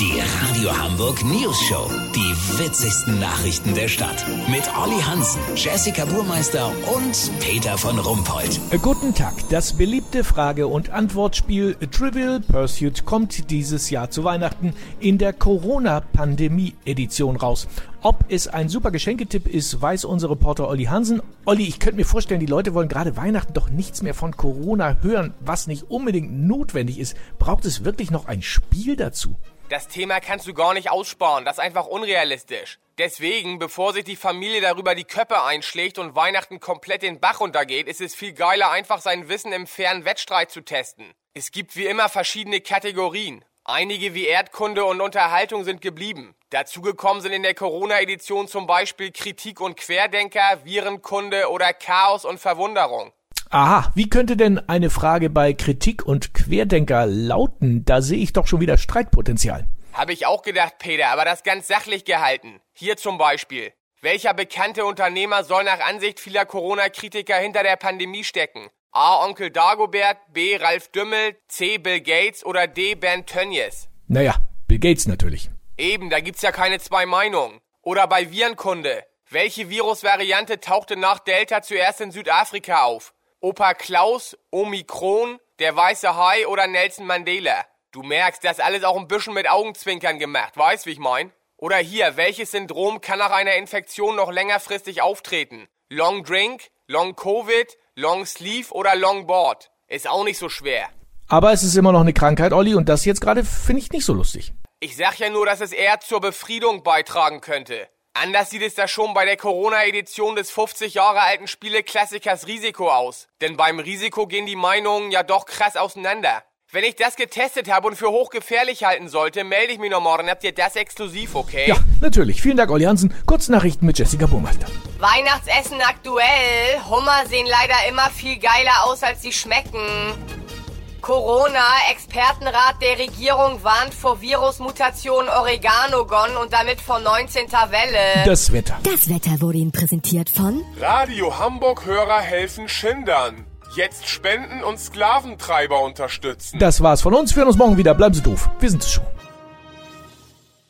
Die Radio Hamburg News Show. Die witzigsten Nachrichten der Stadt. Mit Olli Hansen, Jessica Burmeister und Peter von Rumpold. Äh, Guten Tag. Das beliebte Frage- und Antwortspiel Trivial Pursuit kommt dieses Jahr zu Weihnachten in der Corona-Pandemie-Edition raus. Ob es ein super Geschenketipp ist, weiß unser Reporter Olli Hansen. Olli, ich könnte mir vorstellen, die Leute wollen gerade Weihnachten doch nichts mehr von Corona hören, was nicht unbedingt notwendig ist. Braucht es wirklich noch ein Spiel dazu? Das Thema kannst du gar nicht aussparen, das ist einfach unrealistisch. Deswegen, bevor sich die Familie darüber die Köpfe einschlägt und Weihnachten komplett den Bach runtergeht, ist es viel geiler, einfach sein Wissen im fairen Wettstreit zu testen. Es gibt wie immer verschiedene Kategorien. Einige wie Erdkunde und Unterhaltung sind geblieben. Dazugekommen sind in der Corona-Edition zum Beispiel Kritik und Querdenker, Virenkunde oder Chaos und Verwunderung. Aha, wie könnte denn eine Frage bei Kritik und Querdenker lauten? Da sehe ich doch schon wieder Streitpotenzial. Habe ich auch gedacht, Peter, aber das ganz sachlich gehalten. Hier zum Beispiel. Welcher bekannte Unternehmer soll nach Ansicht vieler Corona-Kritiker hinter der Pandemie stecken? A. Onkel Dagobert, B. Ralf Dümmel, C. Bill Gates oder D. Bernd Tönnies? Naja, Bill Gates natürlich. Eben, da gibt's ja keine zwei Meinungen. Oder bei Virenkunde. Welche Virusvariante tauchte nach Delta zuerst in Südafrika auf? Opa Klaus, Omikron, der weiße Hai oder Nelson Mandela? Du merkst, das alles auch ein bisschen mit Augenzwinkern gemacht, weißt wie ich mein? Oder hier, welches Syndrom kann nach einer Infektion noch längerfristig auftreten? Long Drink, Long Covid, Long Sleeve oder Long Board? Ist auch nicht so schwer. Aber es ist immer noch eine Krankheit, Olli, und das jetzt gerade finde ich nicht so lustig. Ich sag ja nur, dass es eher zur Befriedung beitragen könnte. Anders sieht es da schon bei der Corona-Edition des 50 Jahre alten Spieleklassikers Risiko aus. Denn beim Risiko gehen die Meinungen ja doch krass auseinander. Wenn ich das getestet habe und für hochgefährlich halten sollte, melde ich mich noch morgen. Habt ihr das exklusiv, okay? Ja, natürlich. Vielen Dank, Olli Hansen. Kurznachrichten mit Jessica Burmeister. Weihnachtsessen aktuell. Hummer sehen leider immer viel geiler aus, als sie schmecken. Corona, Expertenrat der Regierung warnt vor Virusmutation Oreganogon und damit vor 19. Welle. Das Wetter. Das Wetter wurde Ihnen präsentiert von Radio Hamburg Hörer helfen Schindern. Jetzt spenden und Sklaventreiber unterstützen. Das war's von uns. Wir hören uns morgen wieder. Bleiben Sie doof. Wir sind es schon.